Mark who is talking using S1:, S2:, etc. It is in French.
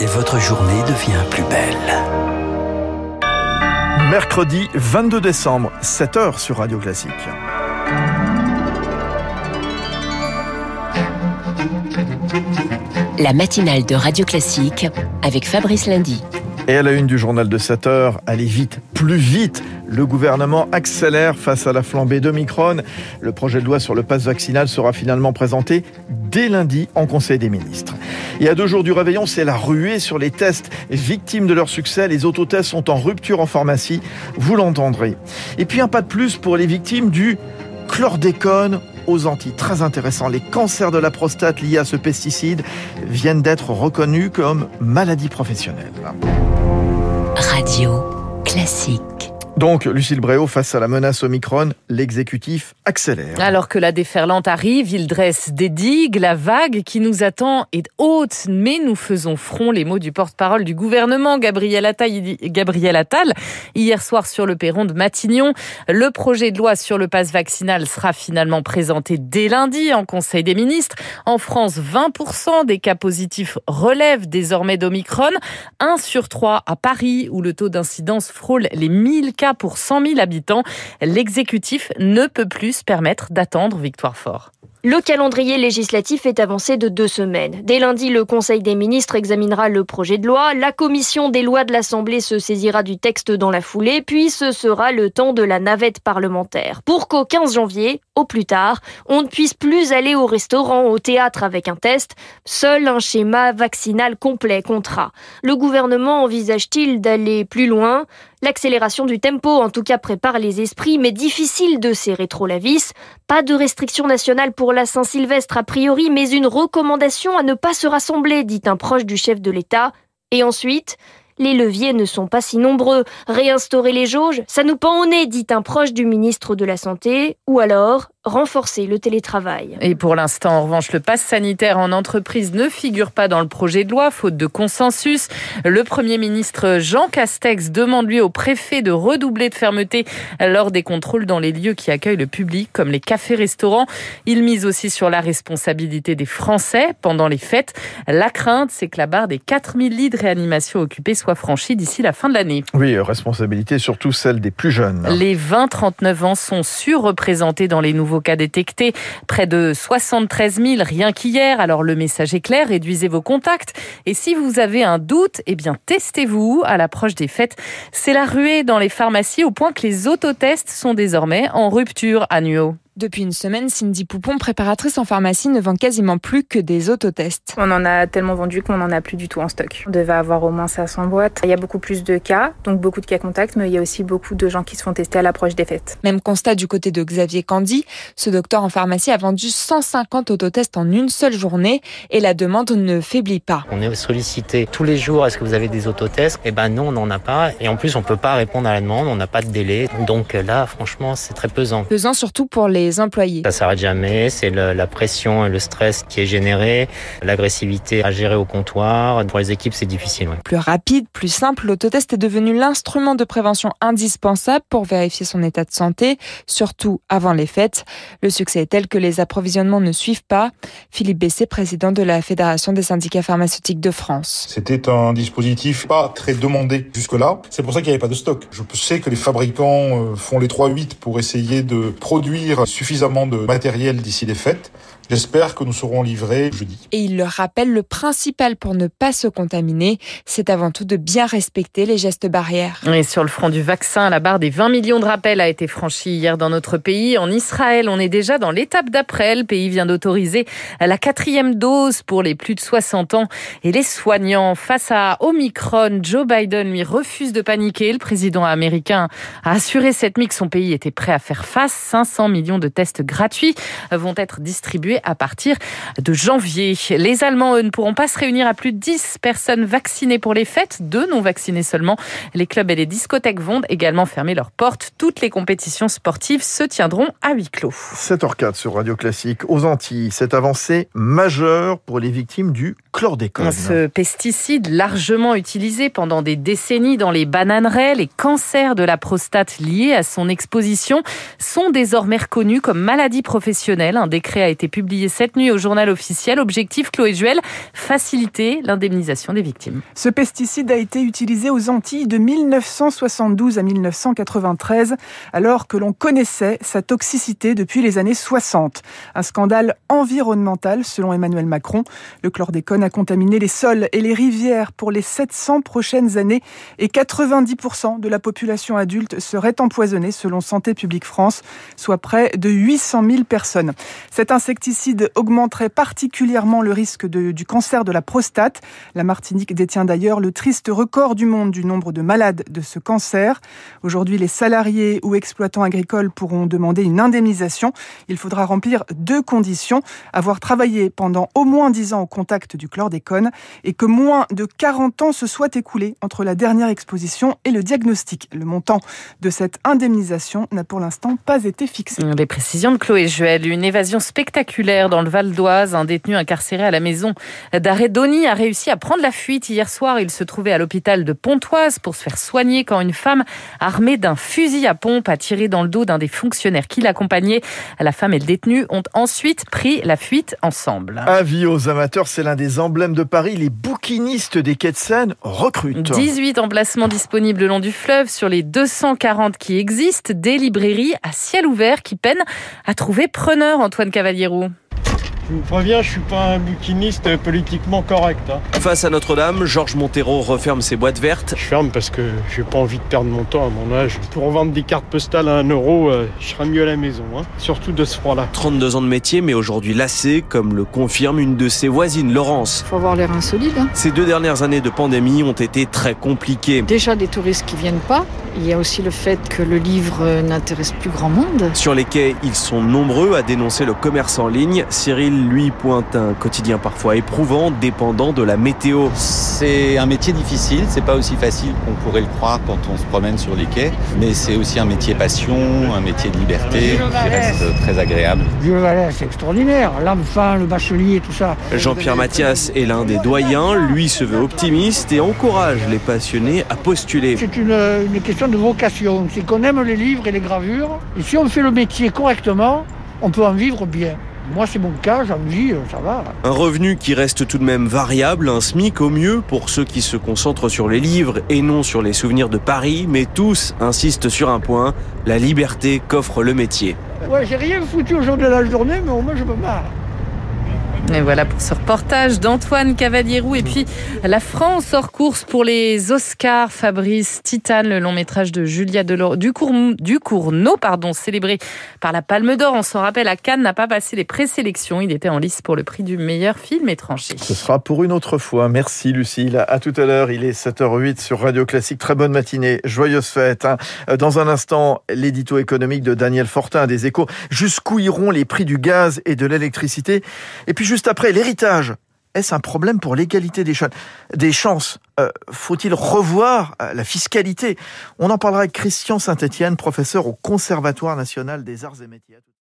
S1: et votre journée devient plus belle.
S2: Mercredi 22 décembre, 7h sur Radio Classique.
S3: La matinale de Radio Classique avec Fabrice Lundy.
S2: Et à la une du journal de 7 heures, allez vite, plus vite. Le gouvernement accélère face à la flambée d'Omicron. Le projet de loi sur le pass vaccinal sera finalement présenté dès lundi en Conseil des ministres. Et à deux jours du réveillon, c'est la ruée sur les tests. Victimes de leur succès, les autotests sont en rupture en pharmacie. Vous l'entendrez. Et puis un pas de plus pour les victimes du chlordécone aux Antilles. Très intéressant. Les cancers de la prostate liés à ce pesticide viennent d'être reconnus comme maladies professionnelles.
S3: Radio classique.
S2: Donc, Lucille Bréau, face à la menace Omicron, l'exécutif accélère.
S4: Alors que la déferlante arrive, il dresse des digues. La vague qui nous attend est haute, mais nous faisons front. Les mots du porte-parole du gouvernement, Gabriel Attal, hier soir sur le perron de Matignon. Le projet de loi sur le passe vaccinal sera finalement présenté dès lundi en Conseil des ministres. En France, 20% des cas positifs relèvent désormais d'Omicron. 1 sur 3 à Paris, où le taux d'incidence frôle les 1000 cas pour 100 000 habitants. L'exécutif ne peut plus se permettre d'attendre Victoire Fort.
S5: Le calendrier législatif est avancé de deux semaines. Dès lundi, le Conseil des ministres examinera le projet de loi. La commission des lois de l'Assemblée se saisira du texte dans la foulée, puis ce sera le temps de la navette parlementaire. Pour qu'au 15 janvier, au plus tard, on ne puisse plus aller au restaurant, au théâtre avec un test. Seul un schéma vaccinal complet comptera. Le gouvernement envisage-t-il d'aller plus loin? L'accélération du tempo, en tout cas, prépare les esprits, mais difficile de serrer trop la vis. Pas de restriction nationale pour la Saint-Sylvestre a priori, mais une recommandation à ne pas se rassembler, dit un proche du chef de l'État. Et ensuite, les leviers ne sont pas si nombreux. Réinstaurer les jauges, ça nous pend au nez, dit un proche du ministre de la Santé. Ou alors, renforcer le télétravail.
S4: Et pour l'instant, en revanche, le pass sanitaire en entreprise ne figure pas dans le projet de loi, faute de consensus. Le Premier ministre Jean Castex demande lui au préfet de redoubler de fermeté lors des contrôles dans les lieux qui accueillent le public, comme les cafés-restaurants. Il mise aussi sur la responsabilité des Français pendant les fêtes. La crainte, c'est que la barre des 4000 lits de réanimation occupés soit franchie d'ici la fin de l'année.
S2: Oui, responsabilité surtout celle des plus jeunes.
S4: Les 20-39 ans sont surreprésentés dans les nouveaux cas détectés. Près de 73 000 rien qu'hier. Alors le message est clair, réduisez vos contacts. Et si vous avez un doute, eh bien testez-vous à l'approche des fêtes. C'est la ruée dans les pharmacies au point que les autotests sont désormais en rupture annuaux.
S6: Depuis une semaine, Cindy Poupon, préparatrice en pharmacie, ne vend quasiment plus que des autotests.
S7: On en a tellement vendu qu'on n'en a plus du tout en stock. On devait avoir au moins 500 boîtes. Il y a beaucoup plus de cas, donc beaucoup de cas contacts, mais il y a aussi beaucoup de gens qui se font tester à l'approche des fêtes.
S6: Même constat du côté de Xavier Candy. Ce docteur en pharmacie a vendu 150 autotests en une seule journée et la demande ne faiblit pas.
S8: On est sollicité tous les jours. Est-ce que vous avez des autotests? Eh ben non, on n'en a pas. Et en plus, on peut pas répondre à la demande. On n'a pas de délai. Donc là, franchement, c'est très pesant.
S6: Pesant surtout pour les employés.
S8: Ça s'arrête jamais, c'est la pression et le stress qui est généré, l'agressivité à gérer au comptoir. Pour les équipes, c'est difficile.
S6: Plus rapide, plus simple, l'autotest est devenu l'instrument de prévention indispensable pour vérifier son état de santé, surtout avant les fêtes. Le succès est tel que les approvisionnements ne suivent pas. Philippe Bessé, président de la Fédération des syndicats pharmaceutiques de France.
S9: C'était un dispositif pas très demandé jusque-là. C'est pour ça qu'il n'y avait pas de stock. Je sais que les fabricants euh, font les 3-8 pour essayer de produire suffisamment de matériel d'ici les fêtes. J'espère que nous serons livrés jeudi.
S6: Et il le rappelle, le principal pour ne pas se contaminer, c'est avant tout de bien respecter les gestes barrières.
S4: Et sur le front du vaccin, la barre des 20 millions de rappels a été franchie hier dans notre pays. En Israël, on est déjà dans l'étape d'après. Le pays vient d'autoriser la quatrième dose pour les plus de 60 ans. Et les soignants, face à Omicron, Joe Biden lui refuse de paniquer. Le président américain a assuré cette nuit que son pays était prêt à faire face. 500 millions de tests gratuits vont être distribués à partir de janvier. Les Allemands, eux, ne pourront pas se réunir à plus de 10 personnes vaccinées pour les fêtes, deux non vaccinées seulement. Les clubs et les discothèques vont également fermer leurs portes. Toutes les compétitions sportives se tiendront à huis clos.
S2: 7h04 sur Radio Classique. Aux Antilles, cette avancée majeure pour les victimes du chlordécone.
S4: Ce pesticide largement utilisé pendant des décennies dans les bananeraies, les cancers de la prostate liés à son exposition sont désormais reconnus comme maladie professionnelle. Un décret a été publié publié cette nuit au journal officiel. Objectif, Chloé Juel, faciliter l'indemnisation des victimes.
S10: Ce pesticide a été utilisé aux Antilles de 1972 à 1993, alors que l'on connaissait sa toxicité depuis les années 60. Un scandale environnemental, selon Emmanuel Macron. Le chlordécone a contaminé les sols et les rivières pour les 700 prochaines années et 90% de la population adulte serait empoisonnée, selon Santé publique France, soit près de 800 000 personnes. Cet insecticide augmenterait particulièrement le risque du cancer de la prostate. La Martinique détient d'ailleurs le triste record du monde du nombre de malades de ce cancer. Aujourd'hui, les salariés ou exploitants agricoles pourront demander une indemnisation. Il faudra remplir deux conditions. Avoir travaillé pendant au moins 10 ans au contact du chlordécone et que moins de 40 ans se soient écoulés entre la dernière exposition et le diagnostic. Le montant de cette indemnisation n'a pour l'instant pas été fixé.
S4: Les précisions de Chloé Juel. Une évasion spectaculaire dans le Val d'Oise. Un détenu incarcéré à la maison d'arrêt d'Oni a réussi à prendre la fuite. Hier soir, il se trouvait à l'hôpital de Pontoise pour se faire soigner quand une femme armée d'un fusil à pompe a tiré dans le dos d'un des fonctionnaires qui l'accompagnait. La femme et le détenu ont ensuite pris la fuite ensemble.
S2: Avis aux amateurs, c'est l'un des emblèmes de Paris. Les bouquinistes des quais de Seine recrutent.
S4: 18 emplacements disponibles le long du fleuve sur les 240 qui existent. Des librairies à ciel ouvert qui peinent à trouver preneur, Antoine Cavaliero.
S11: Je vous préviens, je suis pas un bouquiniste politiquement correct. Hein.
S12: Face à Notre-Dame, Georges Montero referme ses boîtes vertes.
S11: Je ferme parce que j'ai pas envie de perdre mon temps à mon âge. Pour vendre des cartes postales à un euro, euh, je serais mieux à la maison. Hein. Surtout de ce froid-là.
S12: 32 ans de métier, mais aujourd'hui lassé, comme le confirme une de ses voisines, Laurence.
S13: Faut avoir l'air insolide. Hein.
S12: Ces deux dernières années de pandémie ont été très compliquées.
S13: Déjà des touristes qui viennent pas. Il y a aussi le fait que le livre n'intéresse plus grand monde.
S12: Sur les quais, ils sont nombreux à dénoncer le commerce en ligne. Cyril, lui, pointe un quotidien parfois éprouvant, dépendant de la météo.
S14: C'est un métier difficile, c'est pas aussi facile qu'on pourrait le croire quand on se promène sur les quais, mais c'est aussi un métier passion, un métier de liberté qui reste très agréable.
S15: C'est extraordinaire, l'enfant, le bachelier, tout ça.
S12: Jean-Pierre Mathias est l'un des doyens, lui se veut optimiste et encourage les passionnés à postuler.
S15: C'est une, une question de vocation, c'est qu'on aime les livres et les gravures, et si on fait le métier correctement, on peut en vivre bien. Moi, c'est mon cas, j'en vis, ça va.
S12: Un revenu qui reste tout de même variable, un SMIC au mieux pour ceux qui se concentrent sur les livres et non sur les souvenirs de Paris, mais tous insistent sur un point, la liberté qu'offre le métier.
S15: Ouais, j'ai rien foutu aujourd'hui de la journée, mais au moins je me marre.
S4: Et voilà pour ce reportage d'Antoine Cavaliérou. Et puis, la France hors course pour les Oscars. Fabrice Titane, le long métrage de Julia Delors, pardon, célébré par la Palme d'Or. On s'en rappelle, à Cannes, n'a pas passé les présélections. Il était en lice pour le prix du meilleur film étranger.
S2: Ce sera pour une autre fois. Merci, Lucille. À tout à l'heure. Il est 7h08 sur Radio Classique. Très bonne matinée. Joyeuse fête. Hein. Dans un instant, l'édito économique de Daniel Fortin des Échos. Jusqu'où iront les prix du gaz et de l'électricité? Et puis, juste après, l'héritage. Est-ce un problème pour l'égalité des, chances? Euh, Faut-il revoir la fiscalité? On en parlera avec Christian Saint-Etienne, professeur au Conservatoire national des arts et métiers.